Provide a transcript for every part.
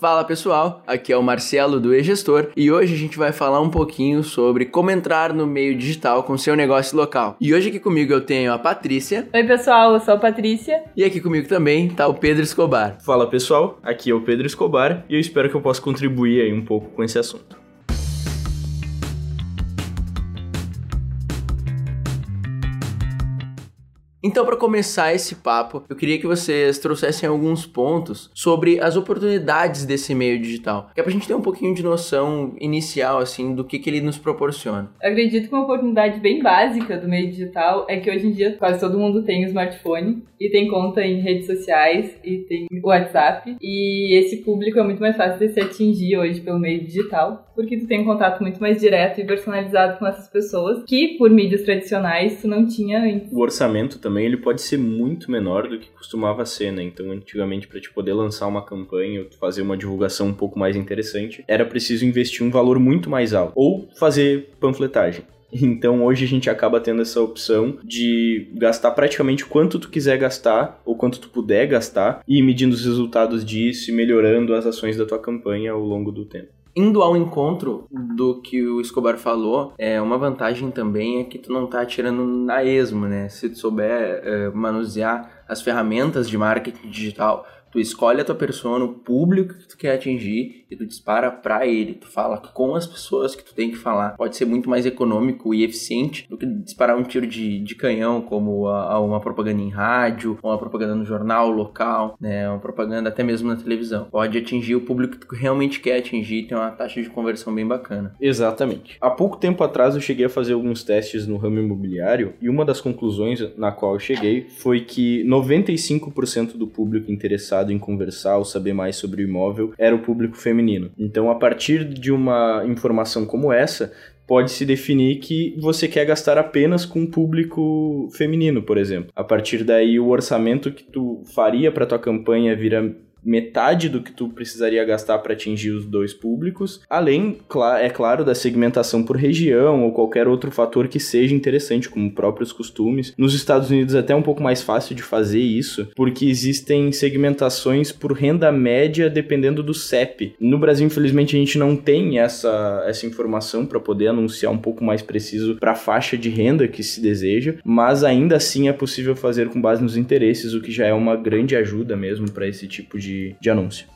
Fala pessoal, aqui é o Marcelo do E-Gestor e hoje a gente vai falar um pouquinho sobre como entrar no meio digital com seu negócio local. E hoje aqui comigo eu tenho a Patrícia. Oi pessoal, eu sou a Patrícia. E aqui comigo também tá o Pedro Escobar. Fala pessoal, aqui é o Pedro Escobar e eu espero que eu possa contribuir aí um pouco com esse assunto. Então, para começar esse papo, eu queria que vocês trouxessem alguns pontos sobre as oportunidades desse meio digital, que é pra gente ter um pouquinho de noção inicial, assim, do que, que ele nos proporciona. Eu acredito que uma oportunidade bem básica do meio digital é que hoje em dia quase todo mundo tem um smartphone e tem conta em redes sociais e tem WhatsApp, e esse público é muito mais fácil de se atingir hoje pelo meio digital, porque tu tem um contato muito mais direto e personalizado com essas pessoas que por mídias tradicionais tu não tinha antes. O orçamento também também ele pode ser muito menor do que costumava ser, né? Então, antigamente, para te poder lançar uma campanha ou fazer uma divulgação um pouco mais interessante, era preciso investir um valor muito mais alto. Ou fazer panfletagem. Então hoje a gente acaba tendo essa opção de gastar praticamente quanto tu quiser gastar ou quanto tu puder gastar e medindo os resultados disso e melhorando as ações da tua campanha ao longo do tempo. Indo ao encontro do que o Escobar falou, é uma vantagem também é que tu não tá tirando na esmo, né? Se tu souber é, manusear as ferramentas de marketing digital Tu escolhe a tua persona, o público que tu quer atingir e tu dispara para ele. Tu fala com as pessoas que tu tem que falar. Pode ser muito mais econômico e eficiente do que disparar um tiro de, de canhão, como a, a uma propaganda em rádio, ou uma propaganda no jornal local, né? Uma propaganda até mesmo na televisão. Pode atingir o público que tu realmente quer atingir e tem uma taxa de conversão bem bacana. Exatamente. Há pouco tempo atrás eu cheguei a fazer alguns testes no ramo imobiliário e uma das conclusões na qual eu cheguei foi que 95% do público interessado interessado em conversar ou saber mais sobre o imóvel era o público feminino. Então, a partir de uma informação como essa, pode-se definir que você quer gastar apenas com o público feminino, por exemplo. A partir daí, o orçamento que tu faria para tua campanha vira metade do que tu precisaria gastar para atingir os dois públicos, além, é claro, da segmentação por região ou qualquer outro fator que seja interessante, como próprios costumes. Nos Estados Unidos é até um pouco mais fácil de fazer isso, porque existem segmentações por renda média dependendo do CEP. No Brasil, infelizmente, a gente não tem essa, essa informação para poder anunciar um pouco mais preciso para a faixa de renda que se deseja, mas ainda assim é possível fazer com base nos interesses, o que já é uma grande ajuda mesmo para esse tipo de de, de anúncio.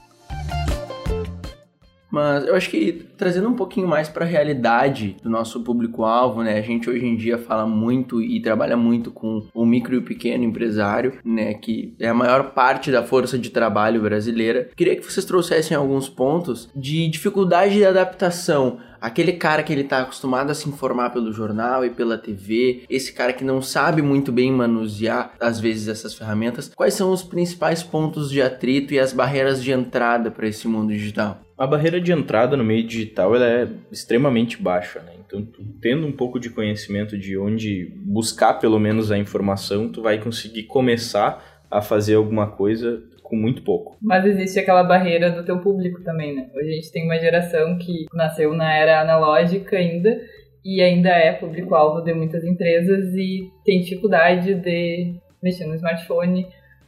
Mas eu acho que trazendo um pouquinho mais para a realidade do nosso público-alvo, né? A gente hoje em dia fala muito e trabalha muito com o micro e o pequeno empresário, né? Que é a maior parte da força de trabalho brasileira. Queria que vocês trouxessem alguns pontos de dificuldade de adaptação aquele cara que ele tá acostumado a se informar pelo jornal e pela TV, esse cara que não sabe muito bem manusear às vezes essas ferramentas, quais são os principais pontos de atrito e as barreiras de entrada para esse mundo digital? A barreira de entrada no meio digital ela é extremamente baixa, né? Então, tu, tendo um pouco de conhecimento de onde buscar pelo menos a informação, tu vai conseguir começar a fazer alguma coisa com muito pouco. Mas existe aquela barreira do teu público também, né? Hoje a gente tem uma geração que nasceu na era analógica ainda e ainda é público-alvo de muitas empresas e tem dificuldade de mexer no smartphone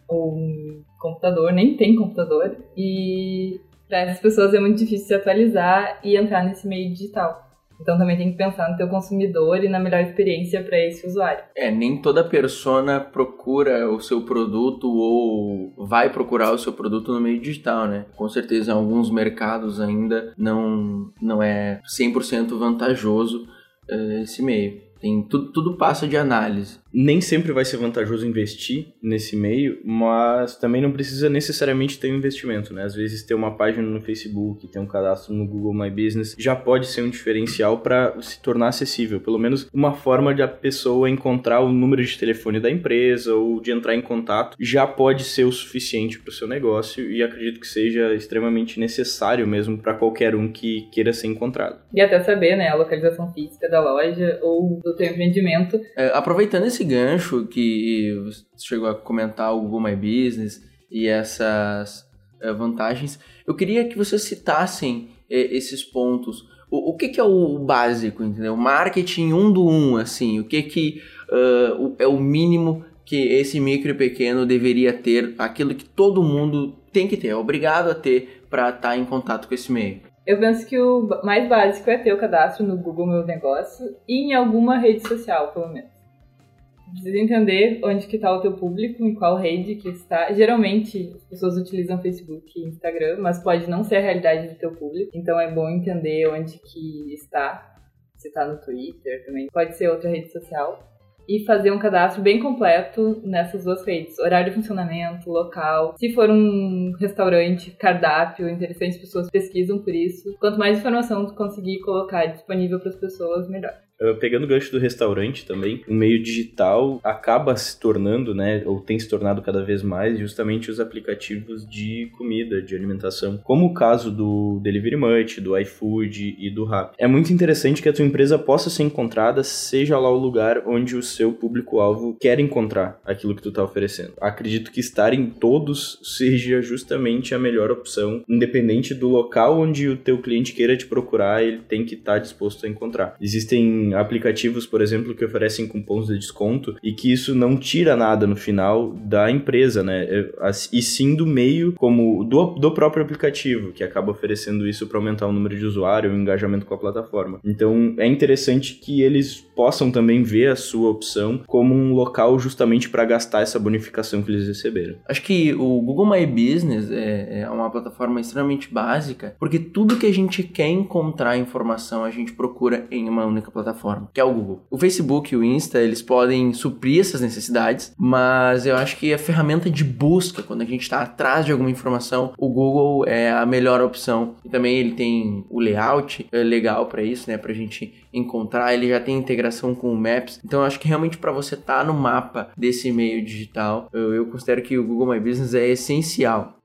ou no computador, nem tem computador. E para essas pessoas é muito difícil se atualizar e entrar nesse meio digital. Então também tem que pensar no teu consumidor e na melhor experiência para esse usuário. É, nem toda persona procura o seu produto ou vai procurar o seu produto no meio digital, né? Com certeza em alguns mercados ainda não, não é 100% vantajoso uh, esse meio. Tem, tudo, tudo passa de análise nem sempre vai ser vantajoso investir nesse meio, mas também não precisa necessariamente ter um investimento, né? Às vezes ter uma página no Facebook, ter um cadastro no Google My Business já pode ser um diferencial para se tornar acessível, pelo menos uma forma de a pessoa encontrar o número de telefone da empresa ou de entrar em contato já pode ser o suficiente para o seu negócio e acredito que seja extremamente necessário mesmo para qualquer um que queira ser encontrado. E até saber, né, a localização física da loja ou do teu empreendimento. É, aproveitando esse gancho que você chegou a comentar o Google My Business e essas é, vantagens, eu queria que vocês citassem é, esses pontos. O, o que, que, é o básico, entendeu? Marketing um do um, assim, o que que uh, é o mínimo que esse micro e pequeno deveria ter, aquilo que todo mundo tem que ter, é obrigado a ter para estar tá em contato com esse meio? Eu penso que o mais básico é ter o cadastro no Google Meu Negócio e em alguma rede social, pelo menos. Precisa entender onde que está o teu público, em qual rede que está. Geralmente, as pessoas utilizam Facebook e Instagram, mas pode não ser a realidade do teu público. Então, é bom entender onde que está. Se está no Twitter também. Pode ser outra rede social e fazer um cadastro bem completo nessas duas redes. Horário de funcionamento, local. Se for um restaurante, cardápio, interessante, as pessoas pesquisam por isso. Quanto mais informação tu conseguir colocar disponível para as pessoas, melhor. Uh, pegando o gancho do restaurante também, o meio digital acaba se tornando, né, ou tem se tornado cada vez mais, justamente os aplicativos de comida, de alimentação, como o caso do Delivery Much, do iFood e do Rappi. É muito interessante que a tua empresa possa ser encontrada, seja lá o lugar onde o seu público-alvo quer encontrar aquilo que tu está oferecendo. Acredito que estar em todos seja justamente a melhor opção, independente do local onde o teu cliente queira te procurar, ele tem que estar tá disposto a encontrar. Existem aplicativos, por exemplo, que oferecem cupons de desconto e que isso não tira nada no final da empresa, né? É, e sim do meio como do, do próprio aplicativo, que acaba oferecendo isso para aumentar o número de usuário, o engajamento com a plataforma. Então é interessante que eles possam também ver a sua opção como um local justamente para gastar essa bonificação que eles receberam. Acho que o Google My Business é, é uma plataforma extremamente básica, porque tudo que a gente quer encontrar informação a gente procura em uma única plataforma plataforma, que é o Google. O Facebook e o Insta, eles podem suprir essas necessidades, mas eu acho que a ferramenta de busca, quando a gente está atrás de alguma informação, o Google é a melhor opção. E também ele tem o layout é legal para isso, né, pra gente encontrar, ele já tem integração com o Maps. Então eu acho que realmente para você estar tá no mapa desse meio digital, eu, eu considero que o Google My Business é essencial.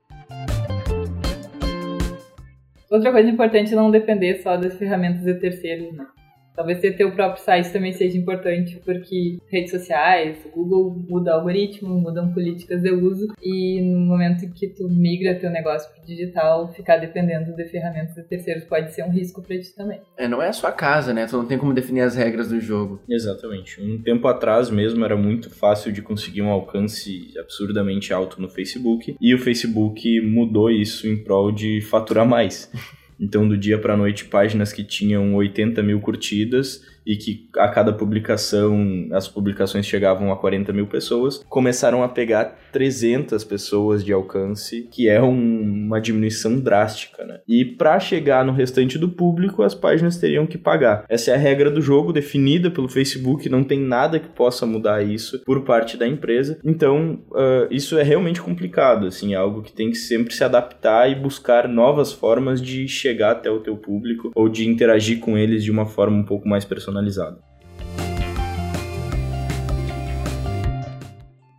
Outra coisa importante é não depender só das ferramentas de terceiros, né? Talvez ter teu próprio site também seja importante, porque redes sociais, o Google muda algoritmo, mudam políticas de uso, e no momento em que tu migra teu negócio para digital, ficar dependendo de ferramentas de terceiros pode ser um risco para ti também. É, não é a sua casa, né? Tu não tem como definir as regras do jogo. Exatamente. Um tempo atrás mesmo era muito fácil de conseguir um alcance absurdamente alto no Facebook, e o Facebook mudou isso em prol de faturar mais. Então, do dia para noite, páginas que tinham 80 mil curtidas e que a cada publicação, as publicações chegavam a 40 mil pessoas, começaram a pegar 300 pessoas de alcance, que é um, uma diminuição drástica, né? E para chegar no restante do público, as páginas teriam que pagar. Essa é a regra do jogo, definida pelo Facebook, não tem nada que possa mudar isso por parte da empresa. Então, uh, isso é realmente complicado, assim, é algo que tem que sempre se adaptar e buscar novas formas de chegar até o teu público ou de interagir com eles de uma forma um pouco mais personalizada personalizado.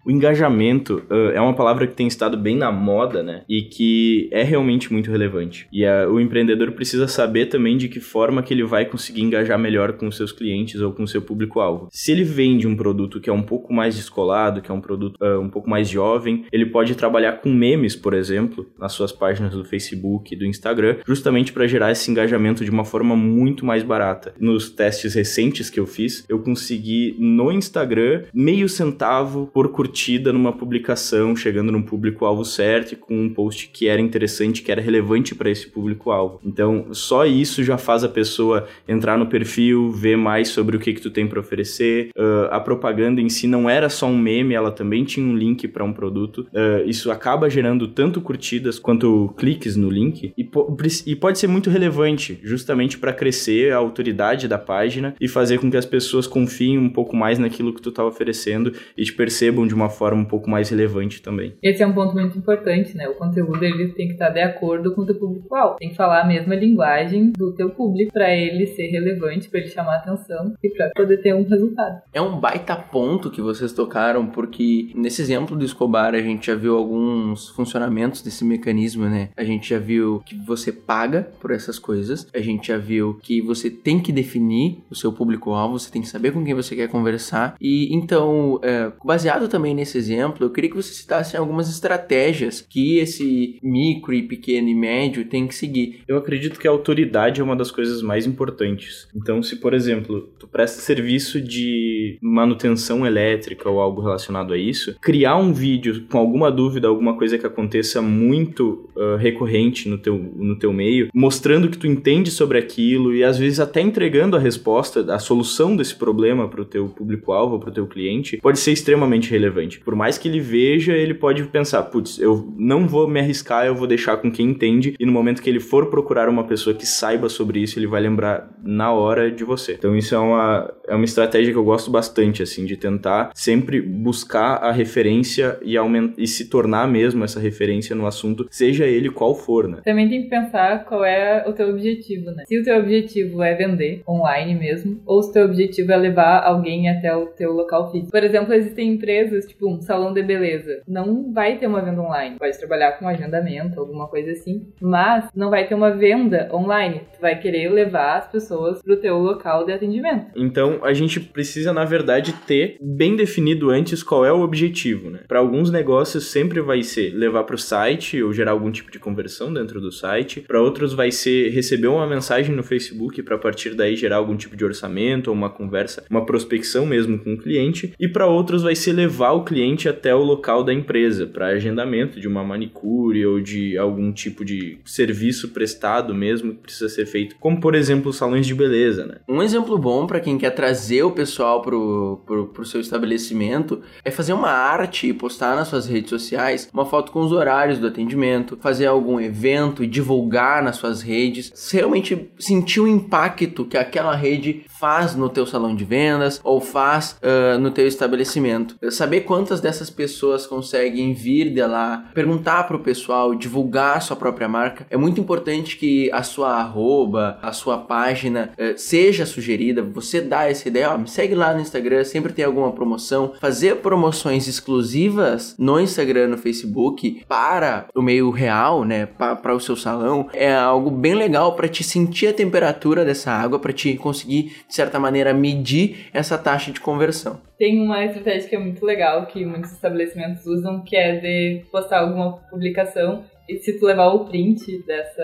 O engajamento uh, é uma palavra que tem estado bem na moda, né? E que é realmente muito relevante. E uh, o empreendedor precisa saber também de que forma que ele vai conseguir engajar melhor com seus clientes ou com seu público-alvo. Se ele vende um produto que é um pouco mais descolado, que é um produto uh, um pouco mais jovem, ele pode trabalhar com memes, por exemplo, nas suas páginas do Facebook e do Instagram, justamente para gerar esse engajamento de uma forma muito mais barata. Nos testes recentes que eu fiz, eu consegui no Instagram meio centavo por curtir curtida numa publicação, chegando num público-alvo certo e com um post que era interessante, que era relevante para esse público-alvo. Então, só isso já faz a pessoa entrar no perfil, ver mais sobre o que, que tu tem para oferecer. Uh, a propaganda em si não era só um meme, ela também tinha um link para um produto. Uh, isso acaba gerando tanto curtidas quanto cliques no link e, po e pode ser muito relevante, justamente para crescer a autoridade da página e fazer com que as pessoas confiem um pouco mais naquilo que tu tá oferecendo e te percebam de uma uma forma um pouco mais relevante também. Esse é um ponto muito importante, né? O conteúdo ele tem que estar de acordo com o teu público-alvo. Tem que falar a mesma linguagem do teu público para ele ser relevante, para ele chamar atenção e para poder ter um resultado. É um baita ponto que vocês tocaram, porque nesse exemplo do Escobar a gente já viu alguns funcionamentos desse mecanismo, né? A gente já viu que você paga por essas coisas, a gente já viu que você tem que definir o seu público-alvo, você tem que saber com quem você quer conversar e então, é, baseado também nesse exemplo, eu queria que você citasse algumas estratégias que esse micro e pequeno e médio tem que seguir. Eu acredito que a autoridade é uma das coisas mais importantes. Então, se por exemplo, tu presta serviço de manutenção elétrica ou algo relacionado a isso, criar um vídeo com alguma dúvida, alguma coisa que aconteça muito uh, recorrente no teu, no teu meio, mostrando que tu entende sobre aquilo e às vezes até entregando a resposta, a solução desse problema para o teu público-alvo, para o teu cliente, pode ser extremamente relevante. Por mais que ele veja, ele pode pensar, putz, eu não vou me arriscar, eu vou deixar com quem entende e no momento que ele for procurar uma pessoa que saiba sobre isso, ele vai lembrar na hora de você. Então isso é uma, é uma estratégia que eu gosto bastante, assim, de tentar sempre buscar a referência e, aumentar, e se tornar mesmo essa referência no assunto, seja ele qual for, né? Também tem que pensar qual é o teu objetivo, né? Se o teu objetivo é vender online mesmo, ou se o teu objetivo é levar alguém até o teu local físico. Por exemplo, existem empresas, tipo um salão de beleza, não vai ter uma venda online. Pode trabalhar com agendamento, alguma coisa assim, mas não vai ter uma venda online. Tu vai querer levar as pessoas pro teu local de atendimento. Então, a gente precisa, na verdade, ter bem definido antes qual é o objetivo, né? Para alguns negócios sempre vai ser levar para o site ou gerar algum tipo de conversão dentro do site. Para outros vai ser receber uma mensagem no Facebook para a partir daí gerar algum tipo de orçamento ou uma conversa, uma prospecção mesmo com o cliente. E para outros vai ser levar o cliente até o local da empresa para agendamento de uma manicure ou de algum tipo de serviço prestado mesmo que precisa ser feito, como por exemplo salões de beleza, né? Um exemplo bom para quem quer trazer o pessoal pro, pro, pro seu estabelecimento é fazer uma arte e postar nas suas redes sociais uma foto com os horários do atendimento, fazer algum evento e divulgar nas suas redes, realmente sentir o impacto que aquela rede faz no teu salão de vendas ou faz uh, no teu estabelecimento. Saber quantas dessas pessoas conseguem vir de lá, perguntar pro pessoal, divulgar a sua própria marca. É muito importante que a sua arroba, a sua página uh, seja sugerida. Você dá essa ideia, me segue lá no Instagram, sempre tem alguma promoção. Fazer promoções exclusivas no Instagram, no Facebook para o meio real, né, para o seu salão, é algo bem legal para te sentir a temperatura dessa água, para te conseguir de certa maneira, medir essa taxa de conversão. Tem uma estratégia que é muito legal, que muitos estabelecimentos usam, que é de postar alguma publicação e se tu levar o print dessa.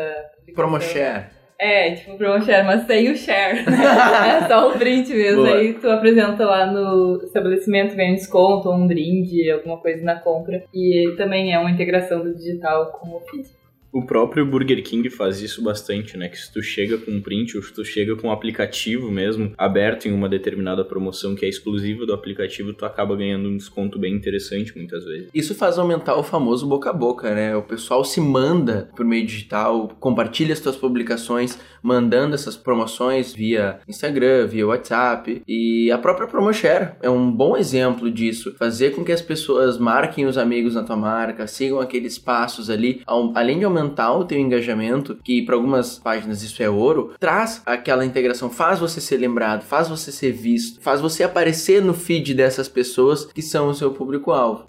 Promoshare. É, tipo promoshare, mas sem o share, né? é só o print mesmo. Boa. Aí tu apresenta lá no estabelecimento, ganha um desconto, um brinde, alguma coisa na compra. E também é uma integração do digital com o físico. O próprio Burger King faz isso bastante, né? Que se tu chega com um print ou se tu chega com um aplicativo mesmo aberto em uma determinada promoção que é exclusiva do aplicativo, tu acaba ganhando um desconto bem interessante muitas vezes. Isso faz aumentar o famoso boca a boca, né? O pessoal se manda por meio digital, compartilha as tuas publicações, mandando essas promoções via Instagram, via WhatsApp. E a própria Promoshare é um bom exemplo disso. Fazer com que as pessoas marquem os amigos na tua marca, sigam aqueles passos ali, além de aumentar aumentar o teu engajamento, que para algumas páginas isso é ouro, traz aquela integração, faz você ser lembrado, faz você ser visto, faz você aparecer no feed dessas pessoas que são o seu público-alvo.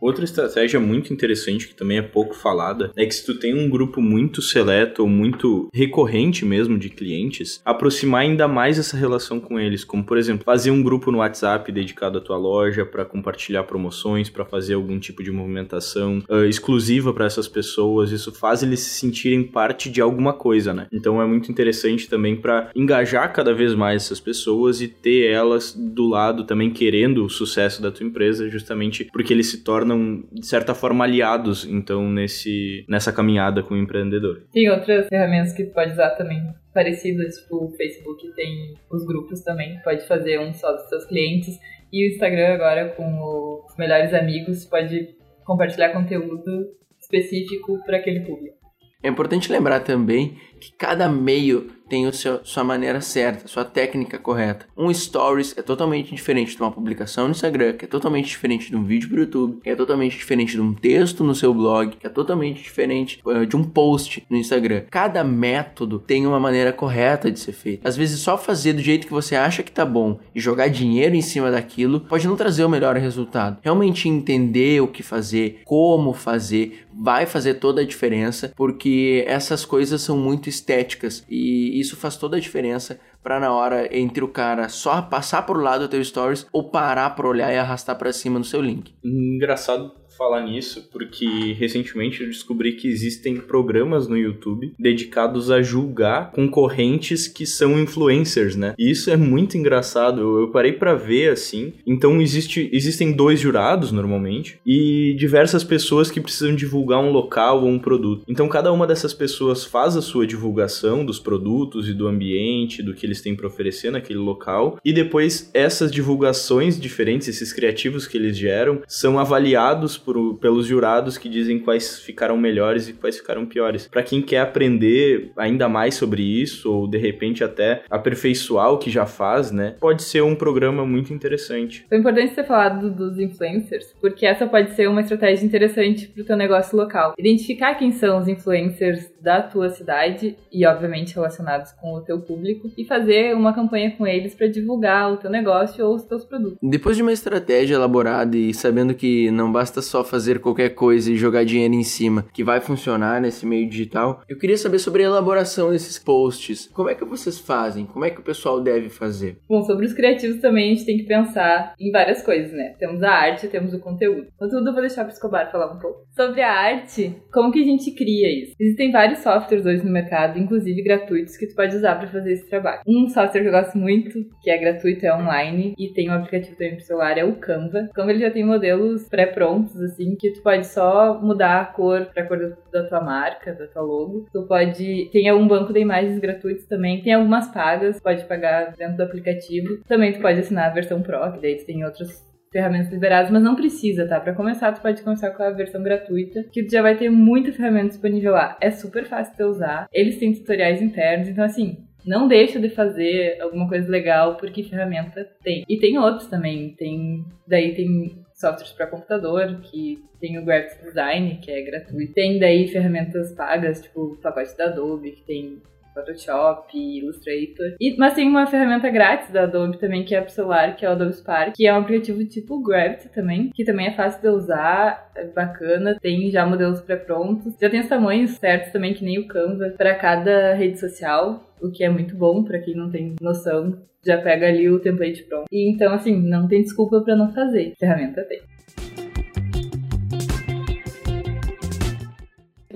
Outra estratégia muito interessante que também é pouco falada é que se tu tem um grupo muito seleto ou muito recorrente mesmo de clientes, aproximar ainda mais essa relação com eles, como por exemplo, fazer um grupo no WhatsApp dedicado à tua loja para compartilhar promoções, para fazer algum tipo de movimentação uh, exclusiva para essas pessoas, isso faz eles se sentirem parte de alguma coisa, né? Então é muito interessante também para engajar cada vez mais essas pessoas e ter elas do lado também querendo o sucesso da tua empresa, justamente porque eles se tornam tornam, de certa forma, aliados, então, nesse, nessa caminhada com o empreendedor. Tem outras ferramentas que tu pode usar também parecidas, tipo o Facebook tem os grupos também, pode fazer um só dos seus clientes, e o Instagram agora com os melhores amigos pode compartilhar conteúdo específico para aquele público. É importante lembrar também que cada meio tem o seu, sua maneira certa, sua técnica correta. Um stories é totalmente diferente de uma publicação no Instagram, que é totalmente diferente de um vídeo pro YouTube, que é totalmente diferente de um texto no seu blog, que é totalmente diferente uh, de um post no Instagram. Cada método tem uma maneira correta de ser feito. Às vezes só fazer do jeito que você acha que tá bom e jogar dinheiro em cima daquilo pode não trazer o melhor resultado. Realmente entender o que fazer, como fazer, vai fazer toda a diferença, porque essas coisas são muito estéticas e isso faz toda a diferença para na hora entre o cara só passar por lado do teu stories ou parar para olhar e arrastar para cima no seu link. Engraçado falar nisso porque recentemente eu descobri que existem programas no YouTube dedicados a julgar concorrentes que são influencers, né? E isso é muito engraçado. Eu, parei para ver assim. Então existe, existem dois jurados normalmente e diversas pessoas que precisam divulgar um local ou um produto. Então cada uma dessas pessoas faz a sua divulgação dos produtos e do ambiente, do que eles têm para oferecer naquele local e depois essas divulgações diferentes, esses criativos que eles geram, são avaliados por, pelos jurados que dizem quais ficaram melhores e quais ficaram piores. Para quem quer aprender ainda mais sobre isso, ou de repente até aperfeiçoar o que já faz, né? Pode ser um programa muito interessante. Foi importante ter falado dos influencers, porque essa pode ser uma estratégia interessante para o teu negócio local. Identificar quem são os influencers da tua cidade e, obviamente, relacionados com o teu público e fazer uma campanha com eles para divulgar o teu negócio ou os teus produtos. Depois de uma estratégia elaborada e sabendo que não basta só fazer qualquer coisa e jogar dinheiro em cima, que vai funcionar nesse meio digital, eu queria saber sobre a elaboração desses posts. Como é que vocês fazem? Como é que o pessoal deve fazer? Bom, sobre os criativos também a gente tem que pensar em várias coisas, né? Temos a arte, temos o conteúdo. Contudo, eu vou deixar para o Escobar falar um pouco. Sobre a arte, como que a gente cria isso? Existem vários softwares hoje no mercado, inclusive gratuitos, que tu pode usar para fazer esse trabalho. Um software que eu gosto muito, que é gratuito, é online e tem um aplicativo também pro celular, é o Canva. O Canva ele já tem modelos pré-prontos, assim, que tu pode só mudar a cor pra cor da tua marca, da tua logo. Tu pode. Tem um banco de imagens gratuitos também, tem algumas pagas, pode pagar dentro do aplicativo. Também tu pode assinar a versão Pro, que daí tu tem outros ferramentas liberadas, mas não precisa, tá? Para começar, tu pode começar com a versão gratuita, que tu já vai ter muita ferramenta disponível lá. É super fácil de usar. Eles têm tutoriais internos, então assim, não deixa de fazer alguma coisa legal porque ferramenta tem. E tem outros também, tem daí tem softwares para computador, que tem o Graphics Design, que é gratuito. Tem daí ferramentas pagas, tipo o pacote da Adobe, que tem Photoshop, Illustrator. E, mas tem uma ferramenta grátis da Adobe também, que é pro celular, que é o Adobe Spark, que é um aplicativo tipo Gravity também, que também é fácil de usar, é bacana, tem já modelos pré-prontos. Já tem os tamanhos certos também, que nem o Canva, para cada rede social, o que é muito bom para quem não tem noção. Já pega ali o template pronto. E então, assim, não tem desculpa para não fazer. Ferramenta tem.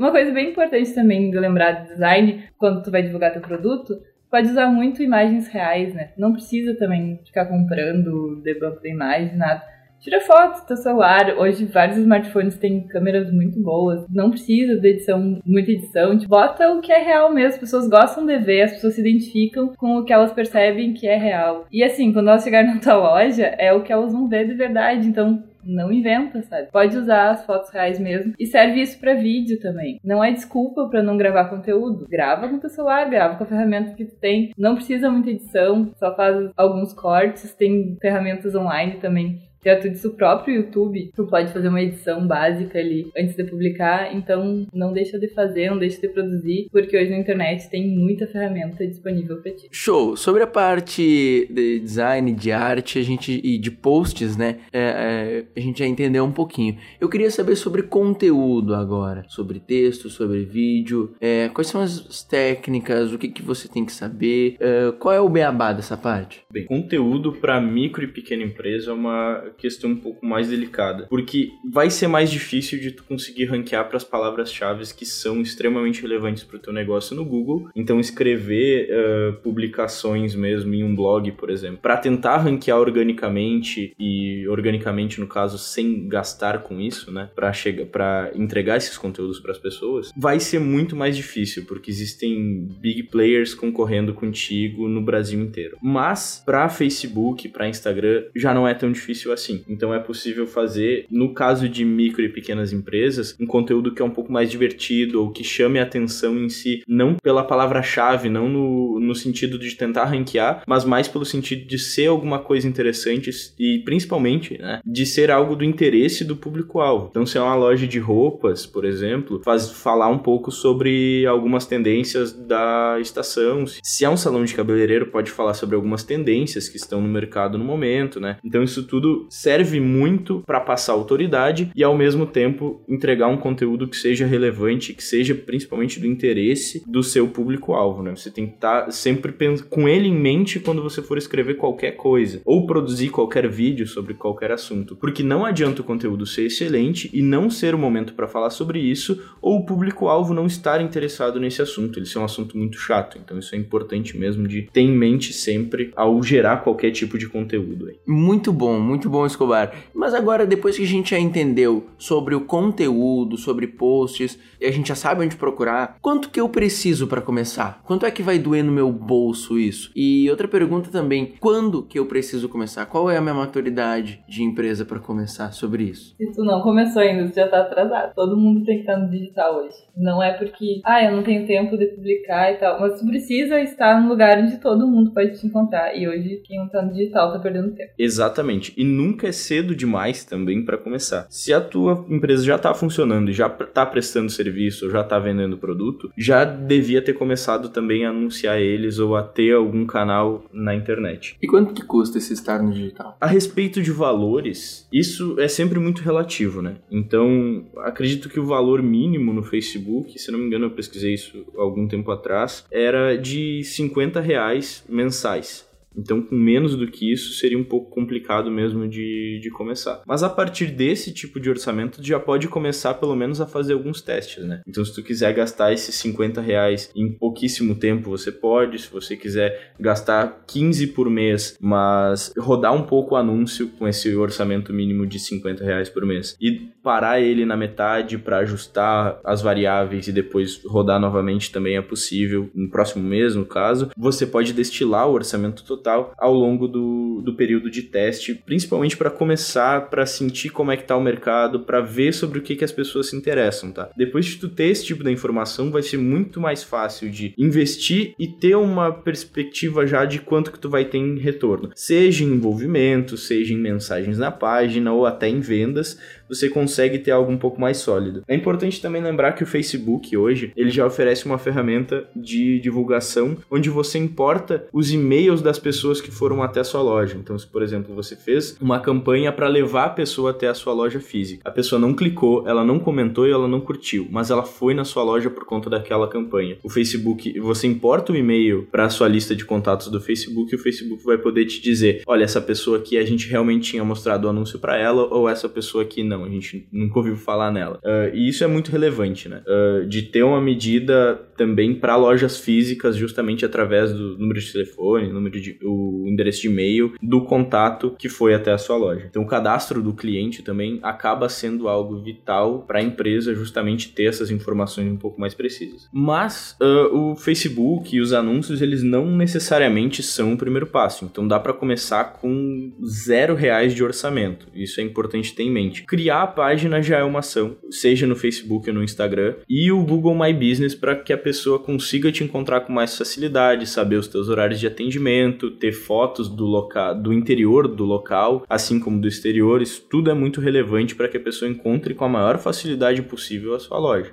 Uma coisa bem importante também de lembrar de design, quando tu vai divulgar teu produto, pode usar muito imagens reais, né? Não precisa também ficar comprando de de imagem, nada. Tira foto do teu celular. Hoje vários smartphones têm câmeras muito boas. Não precisa de edição, muita edição. Bota o que é real mesmo. As pessoas gostam de ver, as pessoas se identificam com o que elas percebem que é real. E assim, quando elas chegarem na tua loja, é o que elas vão ver de verdade. Então, não inventa, sabe? Pode usar as fotos reais mesmo. E serve isso para vídeo também. Não é desculpa para não gravar conteúdo. Grava com o teu celular, grava com a ferramenta que tu tem. Não precisa muita edição, só faz alguns cortes. Tem ferramentas online também gratuitos do próprio YouTube, tu pode fazer uma edição básica ali antes de publicar, então não deixa de fazer, não deixa de produzir, porque hoje na internet tem muita ferramenta disponível para ti. Show! Sobre a parte de design, de arte, a gente e de posts, né? É, é, a gente já entendeu um pouquinho. Eu queria saber sobre conteúdo agora, sobre texto, sobre vídeo, é, quais são as técnicas, o que, que você tem que saber, é, qual é o beabá dessa parte? Bem, conteúdo para micro e pequena empresa é uma questão um pouco mais delicada, porque vai ser mais difícil de tu conseguir ranquear para as palavras-chave que são extremamente relevantes para o teu negócio no Google. Então escrever uh, publicações mesmo em um blog, por exemplo, para tentar ranquear organicamente e organicamente no caso sem gastar com isso, né, para chegar para entregar esses conteúdos para as pessoas, vai ser muito mais difícil, porque existem big players concorrendo contigo no Brasil inteiro. Mas para Facebook, para Instagram já não é tão difícil assim assim. Então é possível fazer, no caso de micro e pequenas empresas, um conteúdo que é um pouco mais divertido ou que chame a atenção em si, não pela palavra-chave, não no, no sentido de tentar ranquear, mas mais pelo sentido de ser alguma coisa interessante e principalmente, né, de ser algo do interesse do público-alvo. Então, se é uma loja de roupas, por exemplo, faz falar um pouco sobre algumas tendências da estação. Se é um salão de cabeleireiro, pode falar sobre algumas tendências que estão no mercado no momento, né? Então, isso tudo serve muito para passar autoridade e ao mesmo tempo entregar um conteúdo que seja relevante, que seja principalmente do interesse do seu público-alvo, né? Você tem que estar tá sempre com ele em mente quando você for escrever qualquer coisa ou produzir qualquer vídeo sobre qualquer assunto, porque não adianta o conteúdo ser excelente e não ser o momento para falar sobre isso ou o público-alvo não estar interessado nesse assunto, ele ser um assunto muito chato. Então isso é importante mesmo de ter em mente sempre ao gerar qualquer tipo de conteúdo. Aí. Muito bom, muito bom, Escobar. Mas agora, depois que a gente já entendeu sobre o conteúdo, sobre posts, e a gente já sabe onde procurar, quanto que eu preciso para começar? Quanto é que vai doer no meu bolso isso? E outra pergunta também, quando que eu preciso começar? Qual é a minha maturidade de empresa para começar sobre isso? Se tu não começou ainda, tu já tá atrasado. Todo mundo tem que estar no digital hoje. Não é porque, ah, eu não tenho tempo de publicar e tal, mas tu precisa estar num lugar onde todo mundo pode te encontrar. E hoje, quem não tá no digital tá perdendo tempo. Exatamente. E nunca é cedo demais também para começar. Se a tua empresa já tá funcionando e já tá prestando serviço ou já tá vendendo produto, já devia ter começado também a anunciar eles ou a ter algum canal na internet. E quanto que custa esse estar no digital? A respeito de valores, isso é sempre muito relativo, né? Então, acredito que o valor mínimo no Facebook, se não me engano, eu pesquisei isso algum tempo atrás, era de 50 reais mensais. Então, com menos do que isso, seria um pouco complicado mesmo de, de começar. Mas a partir desse tipo de orçamento, já pode começar pelo menos a fazer alguns testes, né? Então, se tu quiser gastar esses 50 reais em pouquíssimo tempo, você pode. Se você quiser gastar 15 por mês, mas rodar um pouco o anúncio com esse orçamento mínimo de 50 reais por mês e parar ele na metade para ajustar as variáveis e depois rodar novamente também é possível, no próximo mês, no caso, você pode destilar o orçamento total tal ao longo do, do período de teste, principalmente para começar, para sentir como é que tá o mercado, para ver sobre o que, que as pessoas se interessam, tá? Depois de tu ter esse tipo de informação, vai ser muito mais fácil de investir e ter uma perspectiva já de quanto que tu vai ter em retorno, seja em envolvimento, seja em mensagens na página ou até em vendas, você consegue ter algo um pouco mais sólido. É importante também lembrar que o Facebook hoje, ele já oferece uma ferramenta de divulgação onde você importa os e-mails das pessoas que foram até a sua loja. Então, se por exemplo, você fez uma campanha para levar a pessoa até a sua loja física. A pessoa não clicou, ela não comentou e ela não curtiu, mas ela foi na sua loja por conta daquela campanha. O Facebook, você importa o e-mail para a sua lista de contatos do Facebook e o Facebook vai poder te dizer: "Olha, essa pessoa aqui a gente realmente tinha mostrado o anúncio para ela ou essa pessoa aqui não a gente nunca ouviu falar nela. Uh, e isso é muito relevante, né? Uh, de ter uma medida também para lojas físicas, justamente através do número de telefone, número de, o endereço de e-mail do contato que foi até a sua loja. Então, o cadastro do cliente também acaba sendo algo vital para a empresa justamente ter essas informações um pouco mais precisas. Mas uh, o Facebook e os anúncios eles não necessariamente são o primeiro passo. Então, dá para começar com zero reais de orçamento. Isso é importante ter em mente a página já é uma ação, seja no Facebook ou no Instagram, e o Google My Business para que a pessoa consiga te encontrar com mais facilidade, saber os teus horários de atendimento, ter fotos do local, do interior do local, assim como do exterior, isso tudo é muito relevante para que a pessoa encontre com a maior facilidade possível a sua loja.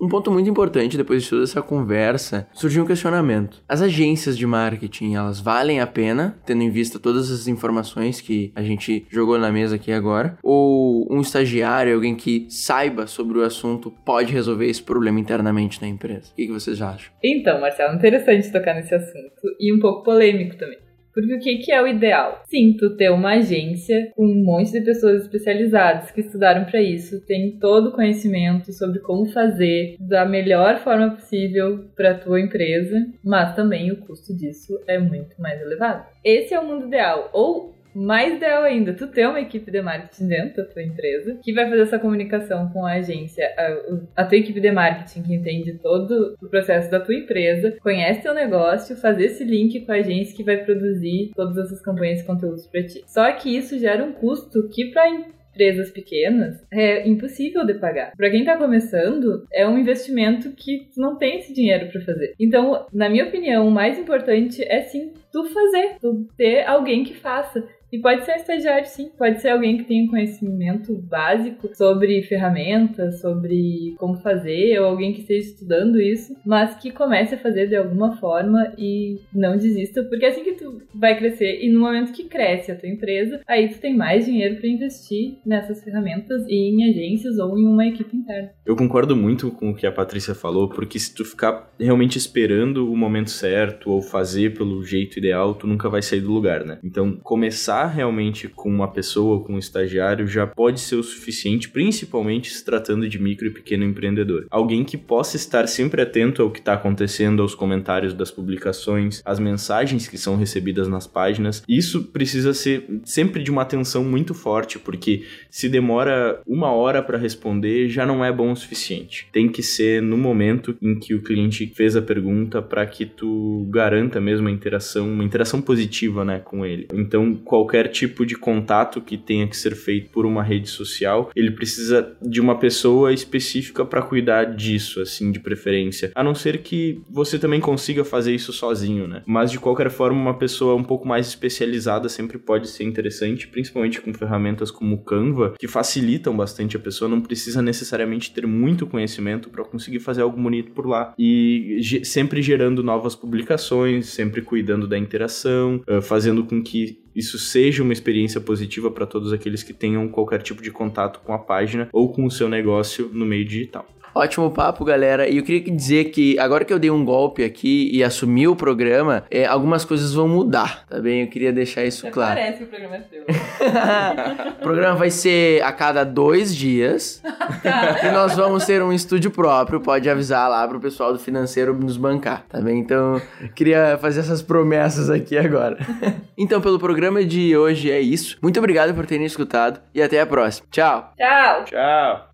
Um ponto muito importante depois de toda essa conversa, surgiu um questionamento. As agências de marketing, elas valem a pena, tendo em vista todas as informações que a gente jogou na mesa aqui agora? Ou um estagiário, alguém que saiba sobre o assunto, pode resolver esse problema internamente na empresa? O que, vocês acham? Então, Marcelo, interessante tocar nesse assunto e um pouco polêmico também. Porque o que, que é o ideal? Sim, tu ter uma agência com um monte de pessoas especializadas que estudaram para isso, tem todo o conhecimento sobre como fazer da melhor forma possível para tua empresa, mas também o custo disso é muito mais elevado. Esse é o mundo ideal. Ou mais ideal ainda, tu ter uma equipe de marketing dentro da tua empresa que vai fazer essa comunicação com a agência, a, a tua equipe de marketing que entende todo o processo da tua empresa, conhece teu negócio, fazer esse link com a agência que vai produzir todas essas campanhas e conteúdos para ti. Só que isso gera um custo que para empresas pequenas é impossível de pagar. Para quem está começando, é um investimento que não tem esse dinheiro para fazer. Então, na minha opinião, o mais importante é sim tu fazer, tu ter alguém que faça. E pode ser um estagiário, sim. Pode ser alguém que tenha conhecimento básico sobre ferramentas, sobre como fazer, ou alguém que esteja estudando isso, mas que comece a fazer de alguma forma e não desista, porque é assim que tu vai crescer. E no momento que cresce a tua empresa, aí tu tem mais dinheiro para investir nessas ferramentas e em agências ou em uma equipe interna. Eu concordo muito com o que a Patrícia falou, porque se tu ficar realmente esperando o momento certo ou fazer pelo jeito ideal, tu nunca vai sair do lugar, né? Então, começar realmente com uma pessoa, com um estagiário, já pode ser o suficiente, principalmente se tratando de micro e pequeno empreendedor. Alguém que possa estar sempre atento ao que está acontecendo, aos comentários das publicações, às mensagens que são recebidas nas páginas. Isso precisa ser sempre de uma atenção muito forte, porque se demora uma hora para responder, já não é bom o suficiente. Tem que ser no momento em que o cliente fez a pergunta para que tu garanta mesmo a interação, uma interação positiva, né, com ele. Então, qualquer tipo de contato que tenha que ser feito por uma rede social, ele precisa de uma pessoa específica para cuidar disso, assim, de preferência. A não ser que você também consiga fazer isso sozinho, né? Mas de qualquer forma, uma pessoa um pouco mais especializada sempre pode ser interessante, principalmente com ferramentas como Canva, que facilitam bastante a pessoa, não precisa necessariamente ter muito conhecimento para conseguir fazer algo bonito por lá. E sempre gerando novas publicações, sempre cuidando da interação, fazendo com que isso seja uma experiência positiva para todos aqueles que tenham qualquer tipo de contato com a página ou com o seu negócio no meio digital. Ótimo papo, galera. E eu queria dizer que agora que eu dei um golpe aqui e assumi o programa, é, algumas coisas vão mudar, tá bem? Eu queria deixar isso claro. Parece que o programa é seu. o programa vai ser a cada dois dias. tá. E nós vamos ter um estúdio próprio. Pode avisar lá pro pessoal do financeiro nos bancar, tá bem? Então, queria fazer essas promessas aqui agora. então, pelo programa de hoje é isso. Muito obrigado por terem escutado e até a próxima. Tchau. Tchau. Tchau.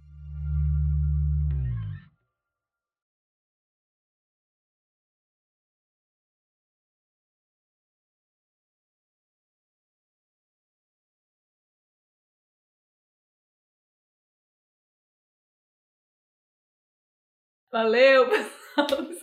Valeu, pessoal.